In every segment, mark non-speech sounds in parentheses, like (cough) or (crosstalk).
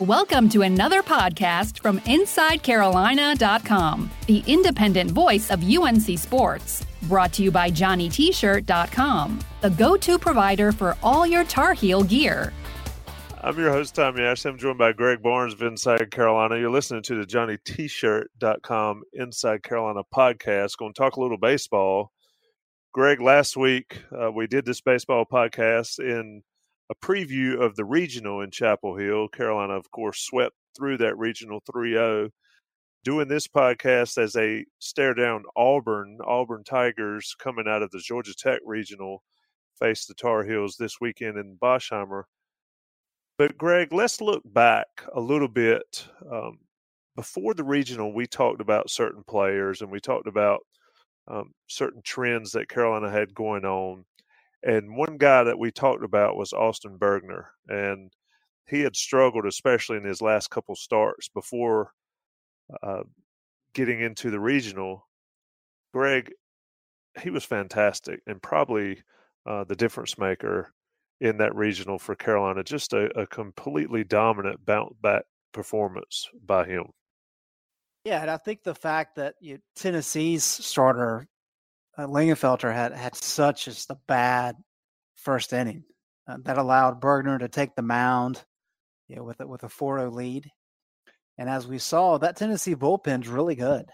Welcome to another podcast from InsideCarolina.com, the independent voice of UNC Sports. Brought to you by JohnnyT-shirt.com, the go-to provider for all your Tar Heel gear. I'm your host, Tommy Ash. I'm joined by Greg Barnes of Inside Carolina. You're listening to the JohnnyT-shirt.com Inside Carolina podcast. Going to talk a little baseball. Greg, last week uh, we did this baseball podcast in a preview of the regional in Chapel Hill. Carolina, of course, swept through that regional 3 0. Doing this podcast as a stare down Auburn, Auburn Tigers coming out of the Georgia Tech regional face the Tar Heels this weekend in Boshamer. But, Greg, let's look back a little bit. Um, before the regional, we talked about certain players and we talked about um, certain trends that Carolina had going on. And one guy that we talked about was Austin Bergner, and he had struggled, especially in his last couple starts before uh, getting into the regional. Greg, he was fantastic and probably uh, the difference maker in that regional for Carolina. Just a, a completely dominant bounce back performance by him. Yeah, and I think the fact that you, Tennessee's starter uh, Linginfelter had had such just a bad first inning uh, that allowed Bergner to take the mound, you know, with a, with a 4-0 lead. And as we saw, that Tennessee bullpen's really good.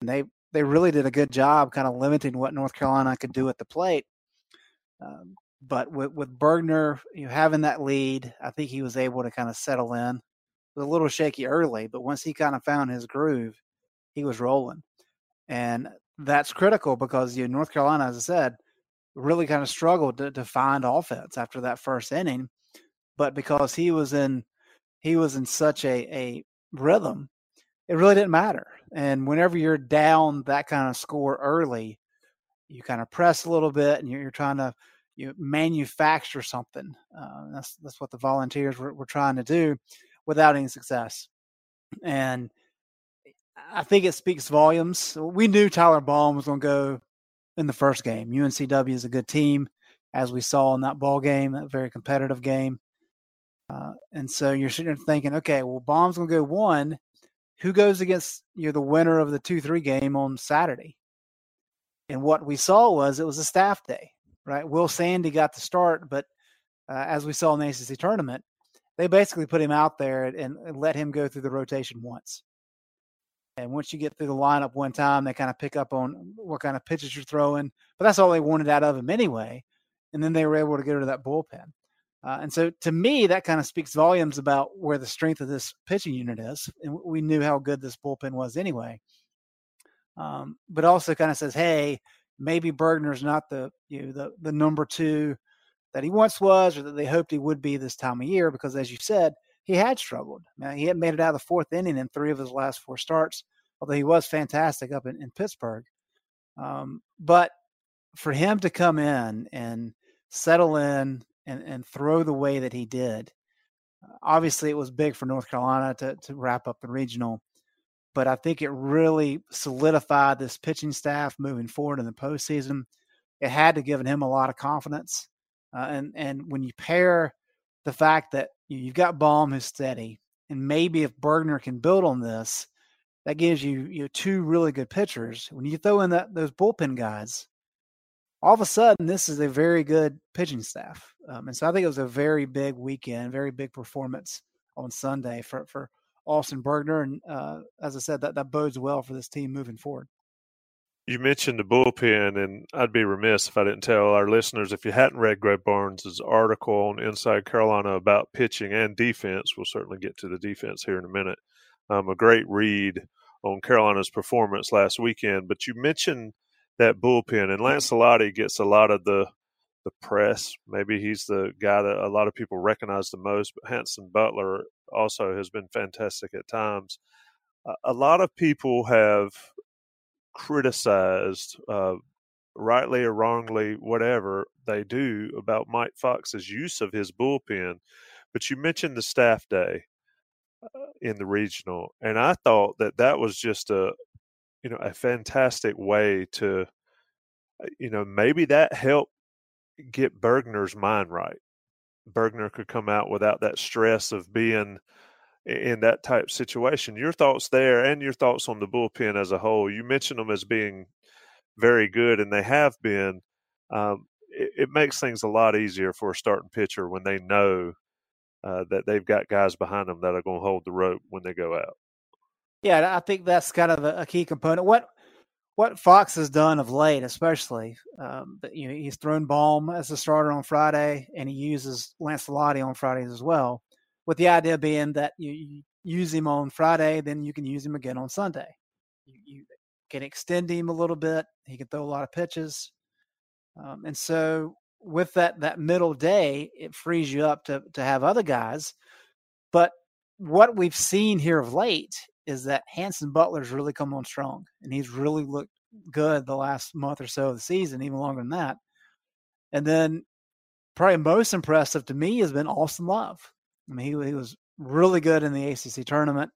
And they they really did a good job kind of limiting what North Carolina could do at the plate. Um, but with with Bergner, you know, having that lead, I think he was able to kind of settle in. It was a little shaky early, but once he kind of found his groove, he was rolling. And that's critical because you know, North Carolina, as I said, really kind of struggled to, to find offense after that first inning. But because he was in he was in such a, a rhythm, it really didn't matter. And whenever you're down that kind of score early, you kind of press a little bit and you're, you're trying to you manufacture something. Uh, that's that's what the volunteers were, were trying to do without any success. And I think it speaks volumes. We knew Tyler Baum was going to go in the first game. UNCW is a good team, as we saw in that ball game, a very competitive game. Uh, and so you're sitting there thinking, okay, well, Baum's going to go one. Who goes against you know, the winner of the 2 3 game on Saturday? And what we saw was it was a staff day, right? Will Sandy got the start, but uh, as we saw in the ACC tournament, they basically put him out there and, and let him go through the rotation once. And once you get through the lineup one time, they kind of pick up on what kind of pitches you're throwing. But that's all they wanted out of him anyway. And then they were able to get of that bullpen. Uh, and so to me, that kind of speaks volumes about where the strength of this pitching unit is. And we knew how good this bullpen was anyway. Um, but also kind of says, hey, maybe Bergner's not the you know, the the number two that he once was, or that they hoped he would be this time of year. Because as you said, he had struggled. Now, he hadn't made it out of the fourth inning in three of his last four starts, although he was fantastic up in, in Pittsburgh. Um, but for him to come in and settle in and, and throw the way that he did, obviously it was big for North Carolina to, to wrap up the regional. But I think it really solidified this pitching staff moving forward in the postseason. It had to give him a lot of confidence. Uh, and and when you pair the fact that you've got Baum who's steady, and maybe if Bergner can build on this, that gives you you know, two really good pitchers. When you throw in that those bullpen guys, all of a sudden this is a very good pitching staff. Um, and so I think it was a very big weekend, very big performance on Sunday for for Austin Bergner, and uh, as I said, that that bodes well for this team moving forward you mentioned the bullpen, and I'd be remiss if I didn't tell our listeners if you hadn't read Greg Barnes' article on Inside Carolina about pitching and defense, we'll certainly get to the defense here in a minute. Um, a great read on Carolina's performance last weekend. But you mentioned that bullpen, and Lancellotti gets a lot of the the press. Maybe he's the guy that a lot of people recognize the most. But Hansen Butler also has been fantastic at times. a lot of people have criticized, uh, rightly or wrongly, whatever they do about Mike Fox's use of his bullpen. But you mentioned the staff day uh, in the regional, and I thought that that was just a, you know, a fantastic way to, uh, you know, maybe that helped get Bergner's mind right. Bergner could come out without that stress of being in that type situation. Your thoughts there and your thoughts on the bullpen as a whole. You mentioned them as being very good, and they have been. Um, it, it, makes things a lot easier for a starting pitcher when they know uh, that they've got guys behind them that are going to hold the rope when they go out. Yeah, I think that's kind of a, key component. What what Fox has done of late, especially, um, you know, he's thrown Baum as a starter on Friday, and he uses Lancellotti on Fridays as well, with the idea being that you, you, use him on Friday, then you can use him again on Sunday. You, you can extend him a little bit. He can throw a lot of pitches, um, and so with that that middle day, it frees you up to to have other guys. But what we've seen here of late is that Hansen Butler's really come on strong, and he's really looked good the last month or so of the season, even longer than that. And then, probably most impressive to me has been Austin Love. I mean, he, he was really good in the ACC tournament.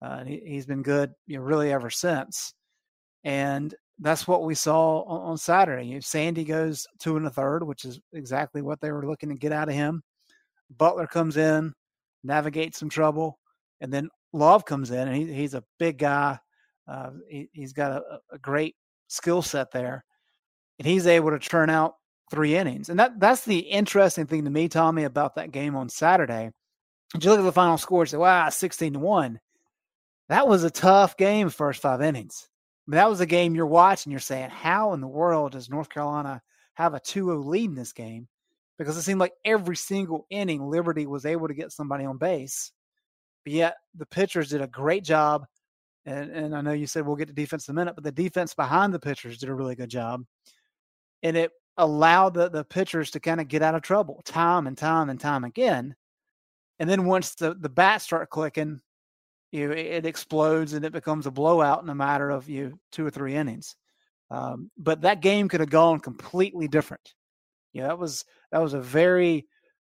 Uh, he, has been good, you know, really ever since. And that's what we saw on, on Saturday. You know, Sandy goes two and a third, which is exactly what they were looking to get out of him. Butler comes in, navigates some trouble, and then Love comes in, and he, he's a big guy. Uh, he, has got a, a great skill set there, and he's able to turn out three innings. And that that's the interesting thing to me, Tommy, about that game on Saturday. You look at the final score and say, "Wow, sixteen to one"? That was a tough game, first five innings. Mean, that was a game you're watching. You're saying, "How in the world does North Carolina have a 2-0 lead in this game?" Because it seemed like every single inning, Liberty was able to get somebody on base but yet the pitchers did a great job. And, and I know you said we'll get to defense in a minute, but the defense behind the pitchers did a really good job. And it allowed the, the pitchers to kind of get out of trouble time and time and time again. And then once the, the bats start clicking, you know, it, explodes and it becomes a blowout in a matter of you know, two or three innings. Um, but that game could have gone completely different. Yeah, that was that was a very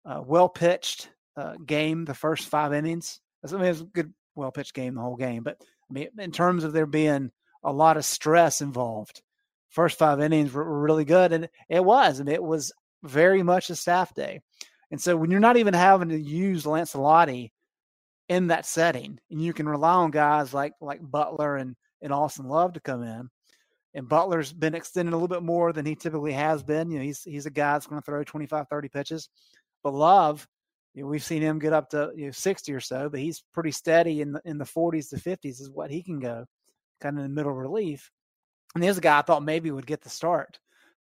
uh, well pitched uh, game. The first five innings, I mean, it was a good, well pitched game the whole game. But I mean, in terms of there being a lot of stress involved, first five innings were, were really good, and it was. I mean, it was very much a staff day. And so when you're not even having to use Lancellotti in that setting, and you can rely on guys like like Butler and and Austin Love to come in, and Butler's been extended a little bit more than he typically has been. You know, he's he's a guy that's going to throw 25, 30 pitches. But Love you know, we've seen him get up to you know 60 or so, but he's pretty steady in the in the 40s to 50s is what he can go, kind of in the middle relief. And there's a guy I thought maybe would get the start.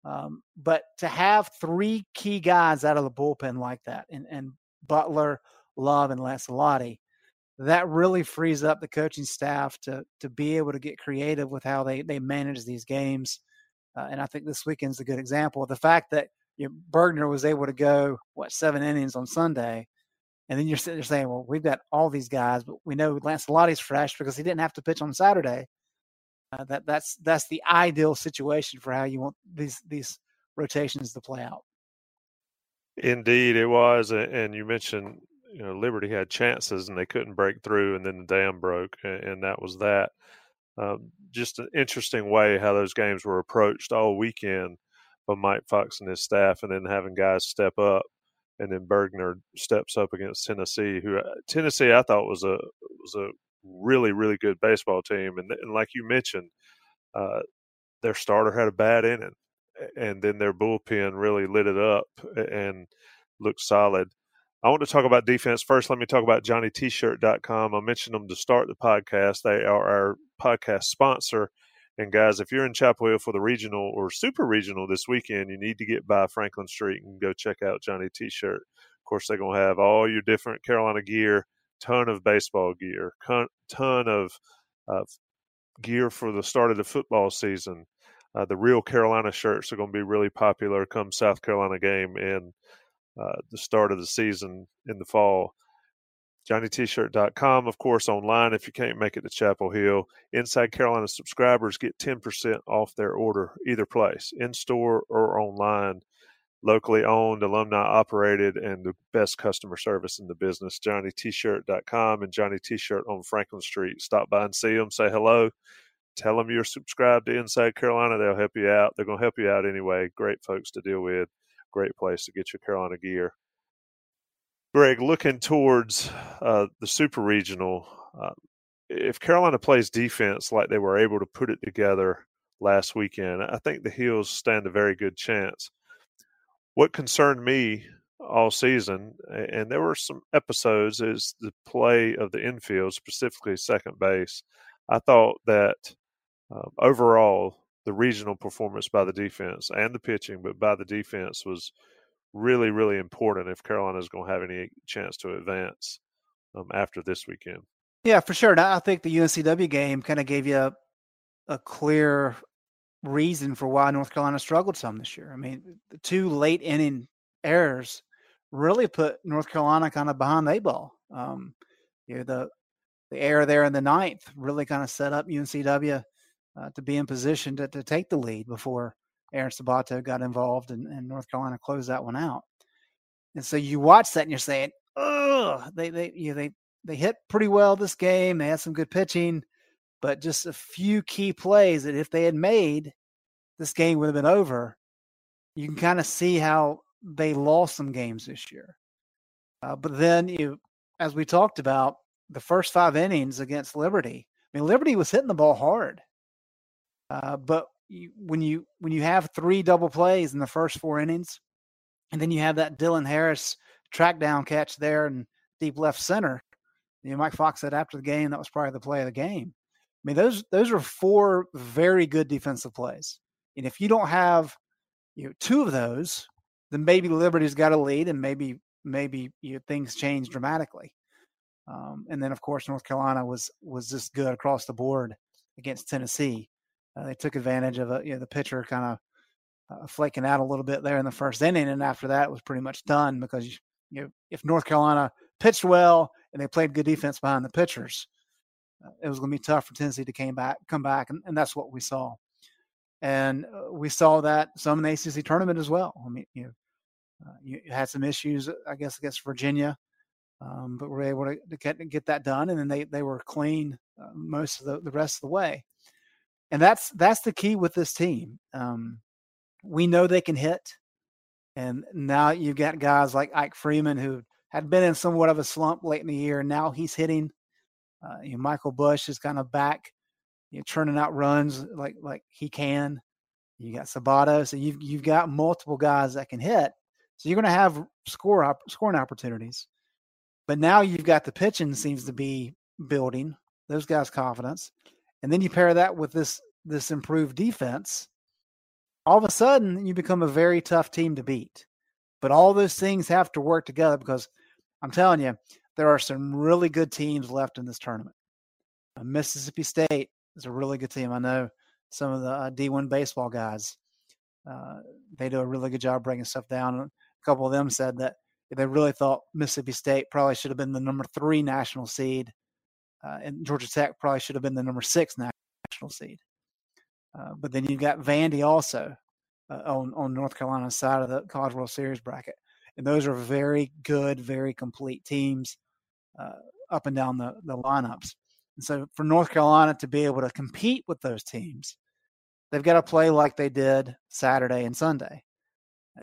Um, but to have three key guys out of the bullpen like that, and, and Butler, Love, and Lancellotti, that really frees up the coaching staff to to be able to get creative with how they they manage these games. Uh, and I think this weekend's a good example of the fact that you know, Bergner was able to go what seven innings on Sunday, and then you're sitting there saying, "Well, we've got all these guys, but we know Lancellotti's fresh because he didn't have to pitch on Saturday." Uh, that that's that's the ideal situation for how you want these these rotations to play out. Indeed, it was, and you mentioned you know Liberty had chances and they couldn't break through, and then the dam broke, and, that was that. Um, just an interesting way how those games were approached all weekend by Mike Fox and his staff, and then having guys step up, and then Bergner steps up against Tennessee, who uh, Tennessee I thought was a was a really really good baseball team, and, and like you mentioned, uh, their starter had a bad inning, and then their bullpen really lit it up and looked solid. I want to talk about defense first. Let me talk about JohnnyT-shirt.com. I mentioned them to start the podcast. They are our podcast sponsor and guys, if you're in Chapel Hill for the regional or super regional this weekend, you need to get by Franklin Street and go check out Johnny T-shirt. Of course, they're going to have all your different Carolina gear, ton of baseball gear, ton of uh, gear for the start of the football season. Uh, the real Carolina shirts are going to be really popular come South Carolina game and uh, the start of the season in the fall. JohnnyT-shirt.com, of course, online if you can't make it to Chapel Hill. Inside Carolina subscribers get 10% off their order either place, in store or online. Locally owned, alumni operated, and the best customer service in the business. JohnnyT-shirt.com and Johnny T-shirt on Franklin Street. Stop by and see them. Say hello. Tell them you're subscribed to Inside Carolina. They'll help you out. They're going to help you out anyway. Great folks to deal with. Great place to get your Carolina gear. Greg, looking towards uh, the super regional, uh, if Carolina plays defense like they were able to put it together last weekend, I think the Heels stand a very good chance. What concerned me all season, and there were some episodes, is the play of the infield, specifically second base. I thought that um, overall, the regional performance by the defense and the pitching, but by the defense was really, really important if Carolina is going to have any chance to advance um, after this weekend. Yeah, for sure. Now, I think the UNCW game kind of gave you a, a clear reason for why North Carolina struggled some this year. I mean, the two late inning errors really put North Carolina kind of behind the ball. Um, you know, the the error there in the ninth really kind of set up UNCW uh, to be in position to, to take the lead before Aaron Sabato got involved and, and North Carolina closed that one out. And so you watch that and you're saying, oh, they they you know, they they hit pretty well this game. They had some good pitching, but just a few key plays that if they had made, this game would have been over. You can kind of see how they lost some games this year. Uh, but then you, as we talked about, the first five innings against Liberty. I mean, Liberty was hitting the ball hard, uh, but you, when you when you have three double plays in the first four innings, and then you have that Dylan Harris track down catch there and deep left center, you know, Mike Fox said after the game that was probably the play of the game. I mean, those those are four very good defensive plays, and if you don't have you know two of those, then maybe Liberty's got a lead, and maybe maybe you know, things change dramatically. Um, and then of course North Carolina was was just good across the board against Tennessee. Uh, they took advantage of a, you know, the pitcher kind of uh, flaking out a little bit there in the first inning, and after that was pretty much done because you, know, if North Carolina pitched well and they played good defense behind the pitchers, it was going to be tough for Tennessee to came back, come back, and, and that's what we saw. And uh, we saw that some in the ACC tournament as well. I mean, you know, uh, you had some issues, I guess, against Virginia um, but we're able to, to get, get that done, and then they they were clean uh, most of the, the rest of the way, and that's that's the key with this team. Um, we know they can hit, and now you've got guys like Ike Freeman who had been in somewhat of a slump late in the year, and now he's hitting. Uh, you know, Michael Busch is kind of back, you know, churning out runs like like he can. You got Sabato, so you've you've got multiple guys that can hit. So you're going to have score op- scoring opportunities. But now you've got the pitching seems to be building those guys' confidence, and then you pair that with this this improved defense. All of a sudden, you become a very tough team to beat. But all those things have to work together because I'm telling you, there are some really good teams left in this tournament. Uh, Mississippi State is a really good team. I know some of the uh, D1 baseball guys. Uh, they do a really good job breaking stuff down. A couple of them said that they really thought Mississippi State probably should have been the number three national seed, uh, and Georgia Tech probably should have been the number six national seed. Uh, but then you've got Vandy also uh, on on North Carolina's side of the College World Series bracket, and those are very good, very complete teams uh, up and down the the lineups. And so for North Carolina to be able to compete with those teams, they've got to play like they did Saturday and Sunday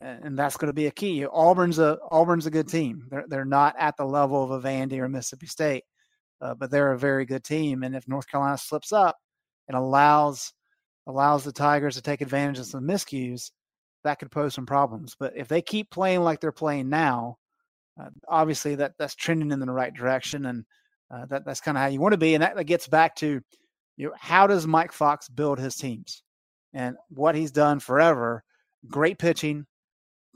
and that's going to be a key. Auburn's a Auburn's a good team. They're they're not at the level of a Vandy or Mississippi State, uh, but they're a very good team. And if North Carolina slips up and allows allows the Tigers to take advantage of some miscues, that could pose some problems. But if they keep playing like they're playing now, uh, obviously that that's trending in the right direction, and uh, that that's kind of how you want to be. And that, that gets back to you know how does Mike Fox build his teams, and what he's done forever. Great pitching,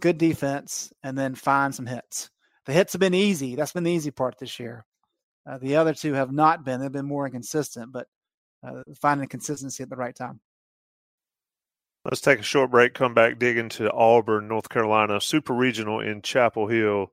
good defense, and then find some hits. The hits have been easy. That's been the easy part this year. Uh, the other two have not been. They've been more inconsistent, but uh, finding consistency at the right time. Let's take a short break, come back, dig into Auburn, North Carolina, super regional in Chapel Hill,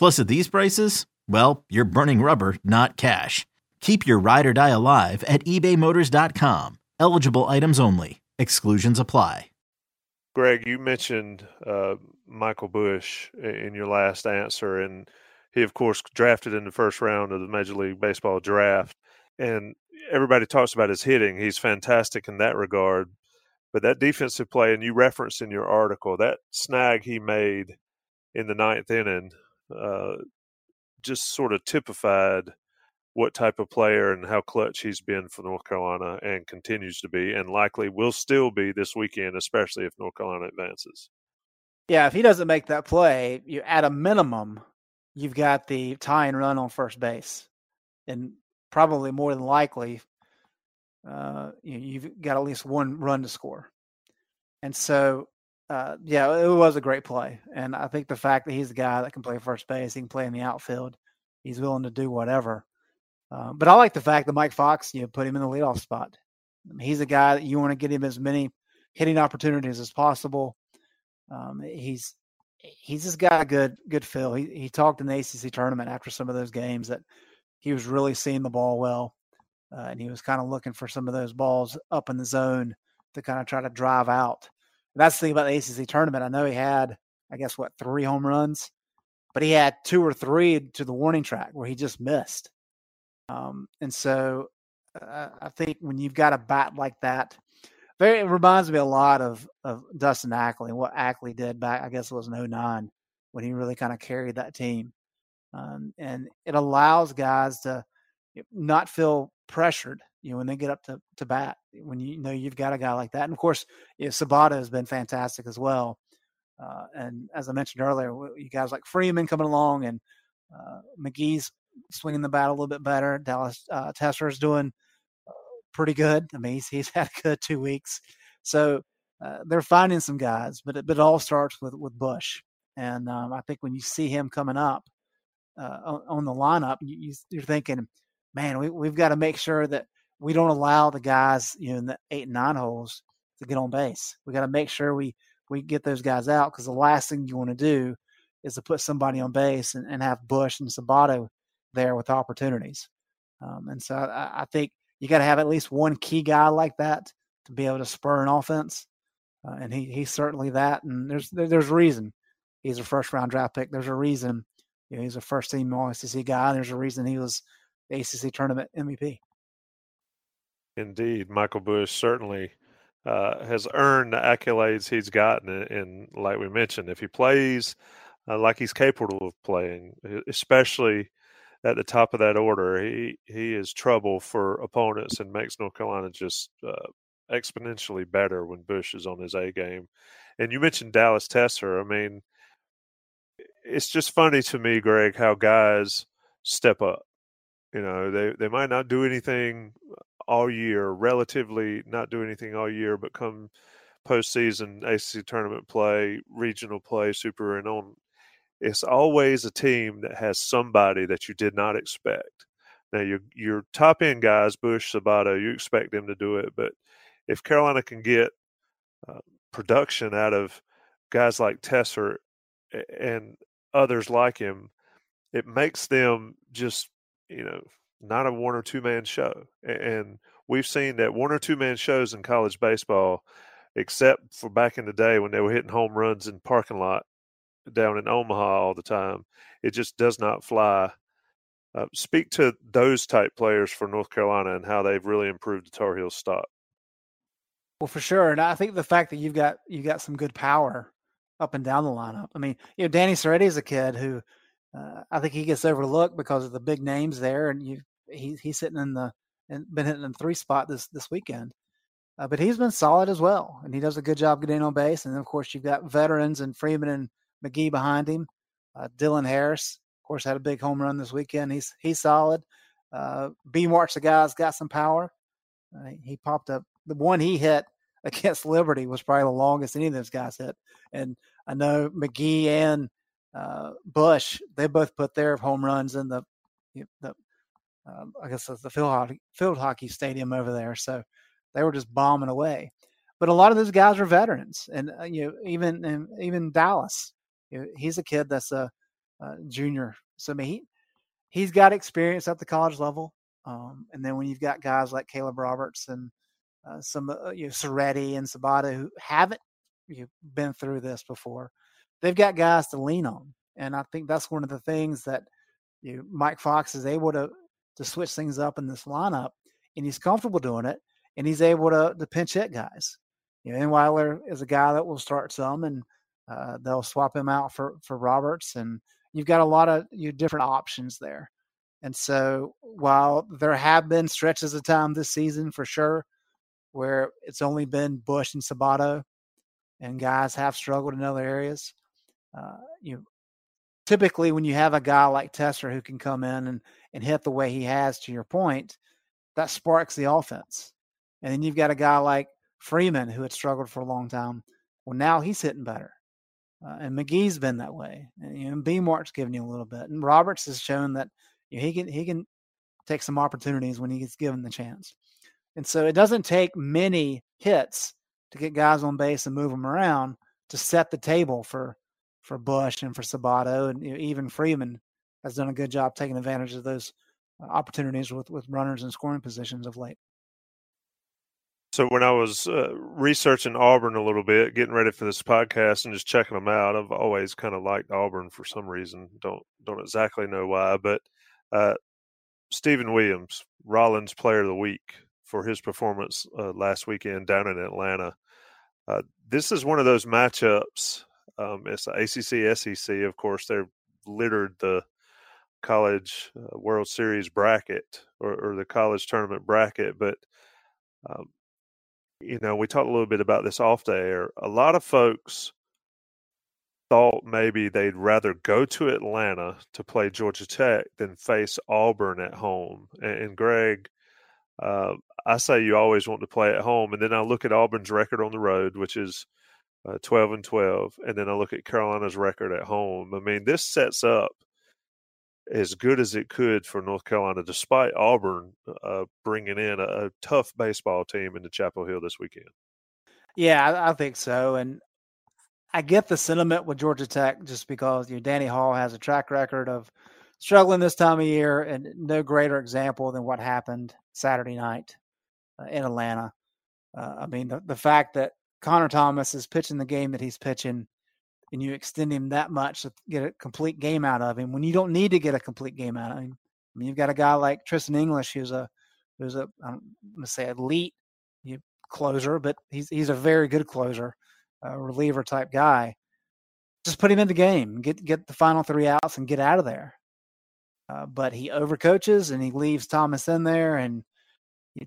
Plus, at these prices, well, you're burning rubber, not cash. Keep your ride or die alive at ebaymotors.com. Eligible items only. Exclusions apply. Greg, you mentioned uh, Michael Busch in your last answer, and he, of course, drafted in the first round of the Major League Baseball draft. And everybody talks about his hitting. He's fantastic in that regard. But that defensive play, and you referenced in your article, that snag he made in the ninth inning uh, just sort of typified what type of player and how clutch he's been for North Carolina and continues to be, and likely will still be this weekend, especially if North Carolina advances. Yeah, if he doesn't make that play, you at a minimum, you've got the tie and run on first base, and probably more than likely, uh, you, have got at least one run to score. And so uh, yeah, it was a great play, and I think the fact that he's the guy that can play first base, he can play in the outfield, he's willing to do whatever. Uh, but I like the fact that Mike Fox, you know, put him in the leadoff spot. I mean, he's a guy that you want to get him as many hitting opportunities as possible. Um, he's he's just got a good good feel. He he talked in the ACC tournament after some of those games that he was really seeing the ball well, uh, and he was kind of looking for some of those balls up in the zone to kind of try to drive out that's the thing about the ACC tournament. I know he had, I guess, what three home runs, but he had two or three to the warning track where he just missed. Um, and so uh, I think when you've got a bat like that, very it reminds me a lot of of Dustin Ackley and what Ackley did back. I guess it was in 09 when he really kind of carried that team, um, and it allows guys to not feel pressured you know, when they get up to, to bat, when you, know you've got a guy like that. And of course, you know, Sabato has been fantastic as well. Uh, and as I mentioned earlier, you guys like Freeman coming along and uh, McGee's swinging the bat a little bit better. Dallas uh, is doing uh, pretty good. I mean, he's, he's (laughs) had a good two weeks. So uh, they're finding some guys, but it, but it all starts with, with Busch. And um, I think when you see him coming up uh, on, on, the lineup, you, you, are thinking, man, we, we've got to make sure that – we don't allow the guys, you know, in the eight and nine holes to get on base. We got to make sure we we get those guys out because the last thing you want to do is to put somebody on base and, and have Busch and Sabato there with opportunities. Um, and so I, I think you got to have at least one key guy like that to be able to spur an offense. Uh, and he he's certainly that. And there's there's reason he's a first round draft pick. There's a reason you know, he's a first team All SEC guy. There's a reason he was the ACC tournament MVP. Indeed, Michael Busch certainly uh, has earned the accolades he's gotten. And like we mentioned, if he plays uh, like he's capable of playing, especially at the top of that order, he he is trouble for opponents and makes North Carolina just uh, exponentially better when Busch is on his A game. And you mentioned Dallas Tessar. I mean, it's just funny to me, Greg, how guys step up. You know, they they might not do anything all year, relatively not do anything all year, but come postseason, ACC tournament play, regional play, super and on, it's always a team that has somebody that you did not expect. Now your your top end guys, Busch, Sabato, you expect them to do it, but if Carolina can get uh, production out of guys like Tessar and others like him, it makes them just you know not a one or two man show. And we've seen that one or two man shows in college baseball, except for back in the day when they were hitting home runs in parking lot, down in Omaha all the time. It just does not fly. Uh, speak to those type players for North Carolina and how they've really improved the Tar Heels stock. Well, for sure, and I think the fact that you've got you've got some good power up and down the lineup. I mean, you know, Danny Serretti is a kid who uh, I think he gets overlooked because of the big names there, and you he, he's sitting in the and been hitting in three spot this this weekend. Uh, but he's been solid as well, and he does a good job getting on base. And of course, you've got veterans and Freeman and McGee behind him. Uh, Dylan Harris, of course, had a big home run this weekend. He's he's solid. Uh, B March, the guy's got some power. Uh, he popped up. The one he hit (laughs) against Liberty was probably the longest any of those guys hit. And I know McGee and uh, Busch, they both put their home runs in the, the uh, I guess the field hockey, field hockey stadium over there. So they were just bombing away. But a lot of those guys are veterans, and uh, you know, even and even Dallas, you know, he's a kid that's a, a, junior. So I mean, he he's got experience at the college level. Um, and then when you've got guys like Caleb Roberts and uh, some uh, you know Serretti and Sabato who haven't you know, been through this before, they've got guys to lean on. And I think that's one of the things that you know, Mike Fox is able to to switch things up in this lineup, and he's comfortable doing it and he's able to, to pinch hit guys. You know, Weiler is a guy that will start some, and uh, they'll swap him out for for Roberts, and you've got a lot of you different options there. And so, while there have been stretches of time this season for sure where it's only been Busch and Sabato, and guys have struggled in other areas, uh, you typically when you have a guy like Tessar who can come in and and hit the way he has, to your point, that sparks the offense. And then you've got a guy like Freeman who had struggled for a long time. Well, now he's hitting better. Uh, and McGee's been that way. And, you know, B giving you a little bit. And Roberts has shown that you know, he can he can take some opportunities when he gets given the chance. And so it doesn't take many hits to get guys on base and move them around to set the table for for Busch and for Sabato and you know, even Freeman has done a good job taking advantage of those uh, opportunities with with runners and scoring positions of late. So when I was uh, researching Auburn a little bit, getting ready for this podcast and just checking them out, I've always kind of liked Auburn for some reason. Don't don't exactly know why, but uh, Steven Williams, Rollins Player of the Week for his performance uh, last weekend down in Atlanta. Uh, this is one of those matchups. Um, it's the ACC, SEC, of course. They're littered the college uh, World Series bracket or, or, the college tournament bracket, but um, you know, we talked a little bit about this off the air. A lot of folks thought maybe they'd rather go to Atlanta to play Georgia Tech than face Auburn at home. And, and Greg, uh, I say you always want to play at home, and then I look at Auburn's record on the road, which is uh, 12 and 12, and then I look at Carolina's record at home. I mean, this sets up as good as it could for North Carolina, despite Auburn uh, bringing in a, a, tough baseball team into Chapel Hill this weekend. Yeah, I, I, think so, and I get the sentiment with Georgia Tech just because you know, Danny Hall has a track record of struggling this time of year, and no greater example than what happened Saturday night uh, in Atlanta. Uh, I mean, the, the fact that Connor Thomas is pitching the game that he's pitching and you extend him that much to get a complete game out of him when you don't need to get a complete game out of him. I mean, you've got a guy like Tristan English who's a who's a I'm going to say elite closer, but he's he's a very good closer, a reliever type guy. Just put him in the game, get get the final three outs, and get out of there. Uh, but he overcoaches and he leaves Thomas in there, and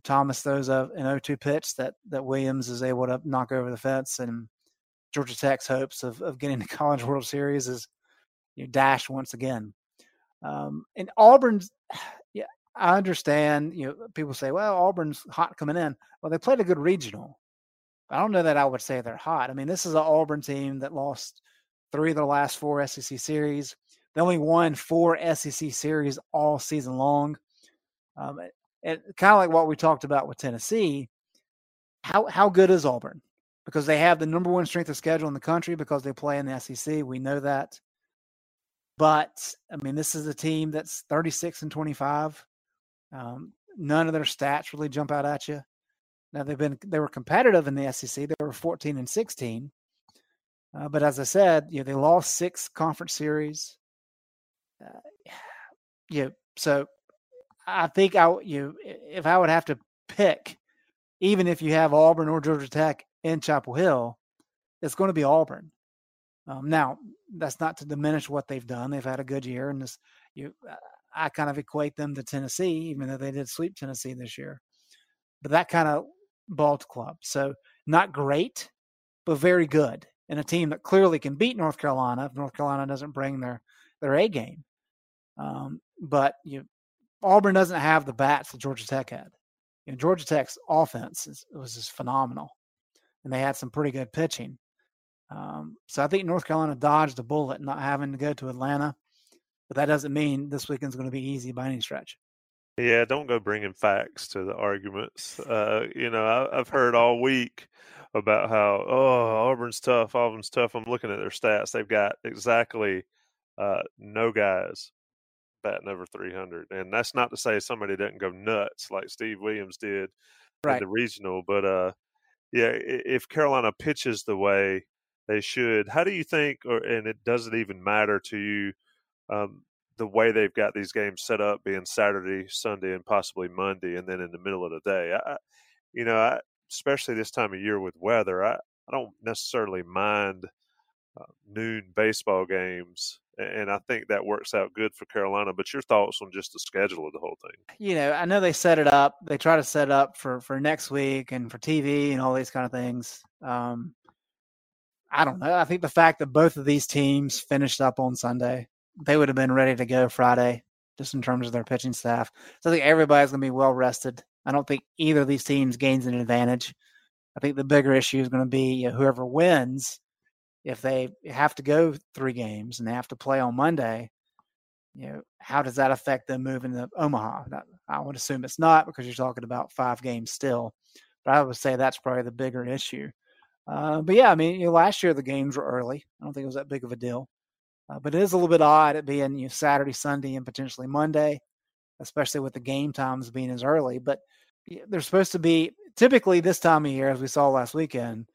Thomas throws a, an 0-2 pitch that that Williams is able to knock over the fence, and Georgia Tech's hopes of, of getting the (laughs) College World Series is you know, dashed once again. Um, and Auburn's, (sighs) yeah, I understand. You know, people say, "Well, Auburn's hot coming in." Well, they played a good regional. I don't know that I would say they're hot. I mean, this is an Auburn team that lost three of the last four SEC series. They only won four SEC series all season long. Um, and kind of like what we talked about with Tennessee. How how good is Auburn? because they have the number one strength of schedule in the country because they play in the SEC. We know that. But I mean, this is a team that's 36 and 25. Um, none of their stats really jump out at you. Now they've been they were competitive in the SEC. They were 14 and 16. Uh, but as I said, you know, they lost six conference series. Uh, (sighs) yeah, so I think I you if I would have to pick, even if you have Auburn or Georgia Tech in Chapel Hill, it's going to be Auburn. Um, now, that's not to diminish what they've done. They've had a good year, and this you I kind of equate them to Tennessee, even though they did sweep Tennessee this year. But that kind of ball club. So not great, but very good. And a team that clearly can beat North Carolina if North Carolina doesn't bring their their A game. Um, but you, Auburn doesn't have the bats that Georgia Tech had. You know, Georgia Tech's offense is, was just phenomenal, and they had some pretty good pitching. Um, so I think North Carolina dodged a bullet not having to go to Atlanta, but that doesn't mean this weekend's going to be easy by any stretch. Yeah, don't go bringing facts to the arguments. Uh, you know, I, have heard (laughs) all week about how oh Auburn's tough, Auburn's tough. I'm looking at their stats; they've got exactly uh, no guys batting over 300, and that's not to say somebody doesn't go nuts like Steve Williams did right. in the regional, but uh, yeah, if Carolina pitches the way they should, how do you think, or and it doesn't even matter to you? Um, the way they've got these games set up, being Saturday, Sunday, and possibly Monday, and then in the middle of the day. I, you know, I, especially this time of year with weather, I, I don't necessarily mind uh, noon baseball games, and I think that works out good for Carolina. But your thoughts on just the schedule of the whole thing? You know, I know they set it up. They try to set up for for next week and for TV and all these kind of things. Um, I don't know. I think the fact that both of these teams finished up on Sunday they would have been ready to go Friday, just in terms of their pitching staff. So I think everybody's going to be well rested. I don't think either of these teams gains an advantage. I think the bigger issue is going to be you know, whoever wins. If they have to go three games and they have to play on Monday, you know, how does that affect them moving to Omaha? I would assume it's not because you're talking about five games still. But I would say that's probably the bigger issue. Uh, but yeah, I mean, you know, last year the games were early. I don't think it was that big of a deal. Uh, but it is a little bit odd it being you know, Saturday, Sunday, and potentially Monday, especially with the game times being as early. But they're supposed to be typically this time of year, as we saw last weekend.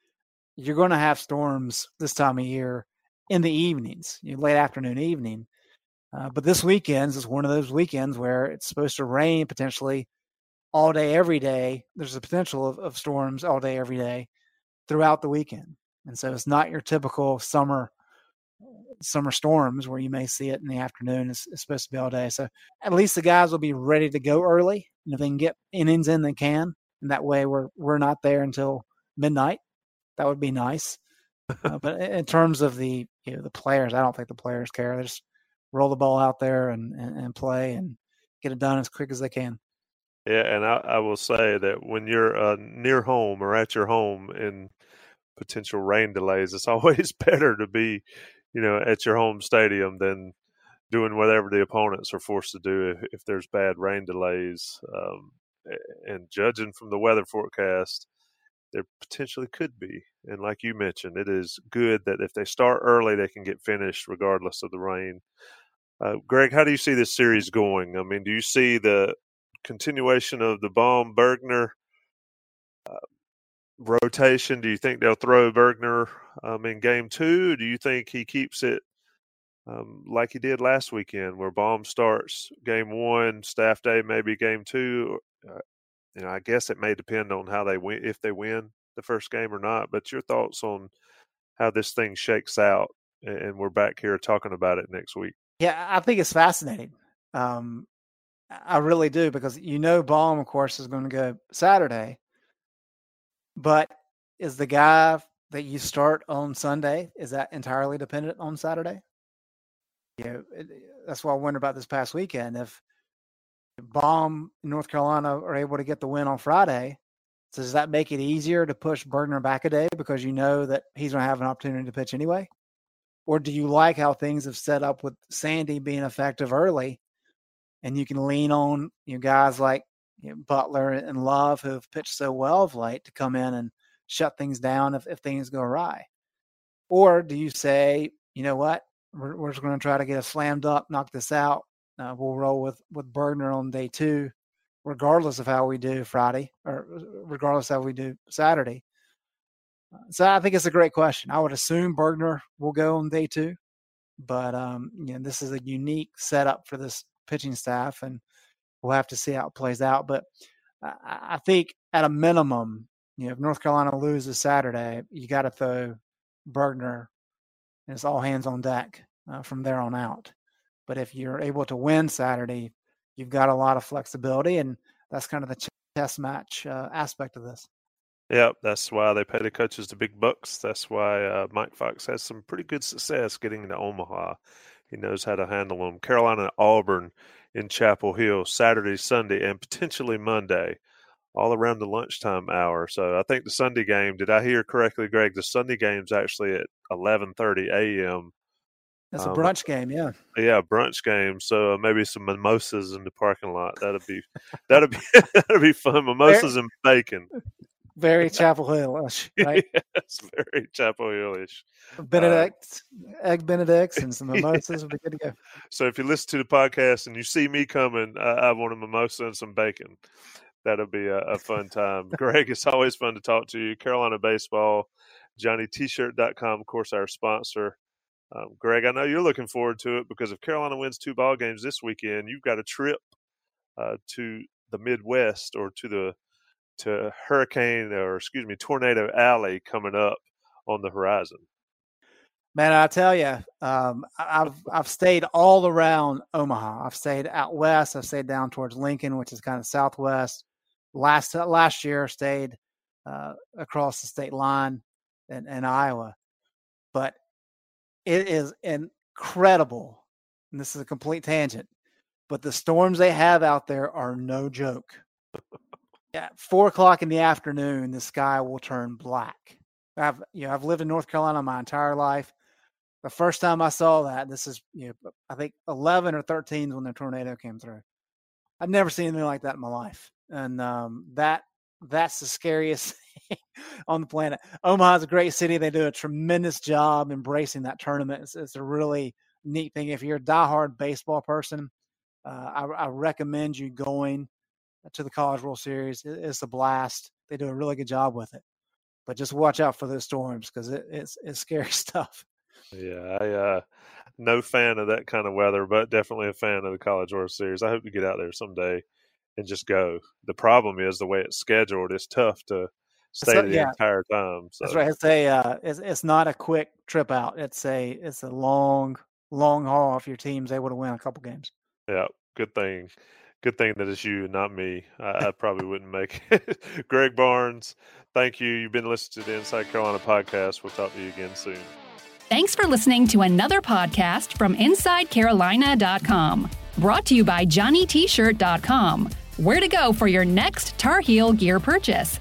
You're going to have storms this time of year in the evenings, you know, late afternoon, evening. Uh, but this weekend is one of those weekends where it's supposed to rain potentially all day, every day. There's a potential of, of storms all day, every day throughout the weekend. And so it's not your typical summer summer storms where you may see it in the afternoon. It's, it's, supposed to be all day. So at least the guys will be ready to go early. And if they can get innings in, they can. And that way we're, we're not there until midnight. That would be nice. uh, (laughs) but in terms of the, you know, the players, I don't think the players care. They just roll the ball out there and, and, and play and get it done as quick as they can. Yeah, and I, I will say that when you're uh, near home or at your home in potential rain delays, it's (laughs) always better to be you know, at your home stadium than doing whatever the opponents are forced to do if, if there's bad rain delays. Um, and judging from the weather forecast, there potentially could be. And like you mentioned, it is good that if they start early, they can get finished regardless of the rain. Uh, Greg, how do you see this series going? I mean, do you see the continuation of the Baum Bergner uh, rotation? Do you think they'll throw Bergner um, in game two? do you think he keeps it um, like he did last weekend, where Baum starts game one, staff day maybe game two? Uh, you know, I guess it may depend on how they win, if they win the first game or not. But your thoughts on how this thing shakes out, and we're back here talking about it next week. Yeah, I think it's fascinating. Um, I really do because you know Baum, of course, is going to go Saturday, but is the guy that you start on Sunday is that entirely dependent on Saturday? You know, that's why I wonder about this past weekend. If Baum North Carolina are able to get the win on Friday, so does that make it easier to push Bergner back a day because you know that he's going to have an opportunity to pitch anyway? Or do you like how things have set up with Sandy being effective early, and you can lean on you know, guys like you know, Butler and Love who have pitched so well of late to come in and shut things down if, if things go awry? Or do you say, you know what, we're, we're just going to try to get a slammed up, knock this out. Uh, we'll roll with, with Bergner on day two, regardless of how we do Friday or regardless of how we do Saturday. So I think it's a great question. I would assume Bergner will go on day two, but um, you know this is a unique setup for this pitching staff, and we'll have to see how it plays out. But I, I think at a minimum, you know, if North Carolina loses Saturday, you got to throw Bergner, and it's all hands on deck uh, from there on out. But if you're able to win Saturday, you've got a lot of flexibility, and that's kind of the chess match uh, aspect of this. Yep, that's why they pay the coaches the big bucks. That's why uh, Mike Fox has some pretty good success getting to Omaha. He knows how to handle them. Carolina Auburn in Chapel Hill Saturday, Sunday, and potentially Monday, all around the lunchtime hour. So I think the Sunday game. Did I hear correctly, Greg? The Sunday game's actually at eleven thirty a.m. That's a um, brunch game, yeah. Yeah, brunch game. So uh, maybe some mimosas in the parking lot. That'll be that'll be (laughs) that'll be fun. Mimosas and bacon. Very Chapel Hillish, (laughs) right? yes, very Chapel Hillish. Benedict, uh, egg Benedicts, and some mimosas would be good to go. (laughs) So if you listen to the podcast and you see me coming, I, I want a mimosa and some bacon. That'll be a, a fun time. Greg, it's always fun to talk to you. Carolina Baseball, JohnnyTshirt.com, of course, our sponsor. Um, Greg, I know you're looking forward to it because if Carolina wins two ball games this weekend, you've got a trip uh, to the Midwest or to the to Hurricane or excuse me Tornado Alley coming up on the horizon. Man, I tell you, um, I've I've stayed all around Omaha. I've stayed out west. I've stayed down towards Lincoln, which is kind of southwest. Last last year, stayed uh, across the state line in, in Iowa. But it is incredible. And this is a complete tangent, but the storms they have out there are no joke at four o'clock in the afternoon, the sky will turn black. I've you know I've lived in North Carolina my entire life. The first time I saw that, this is you know I think eleven or thirteen when the tornado came through. I've never seen anything like that in my life, and um, that that's the scariest (laughs) on the planet. Omaha's a great city. They do a tremendous job embracing that tournament. It's, it's a really neat thing. If you're a diehard baseball person, uh, I, I recommend you going to the College World Series. It's a blast. They do a really good job with it. But just watch out for those storms because it, it's it's scary (laughs) stuff. Yeah, I uh, no fan of that kind of weather, but definitely a fan of the College World Series. I hope to get out there someday and just go. The problem is the way it's scheduled. It's tough to stay so, the yeah. entire time. So. That's right. It's a uh, it's it's not a quick trip out. It's a it's a long long haul if your team's able to win a couple games. Yeah, good thing good thing that it's you, not me. I, I (laughs) probably wouldn't make it. (laughs) Greg Barnes, thank you. You've been listening to the Inside Carolina podcast. We'll talk to you again soon. Thanks for listening to another podcast from InsideCarolina.com. Brought to you by JohnnyT-shirt.com. Where to go for your next Tar Heel gear purchase.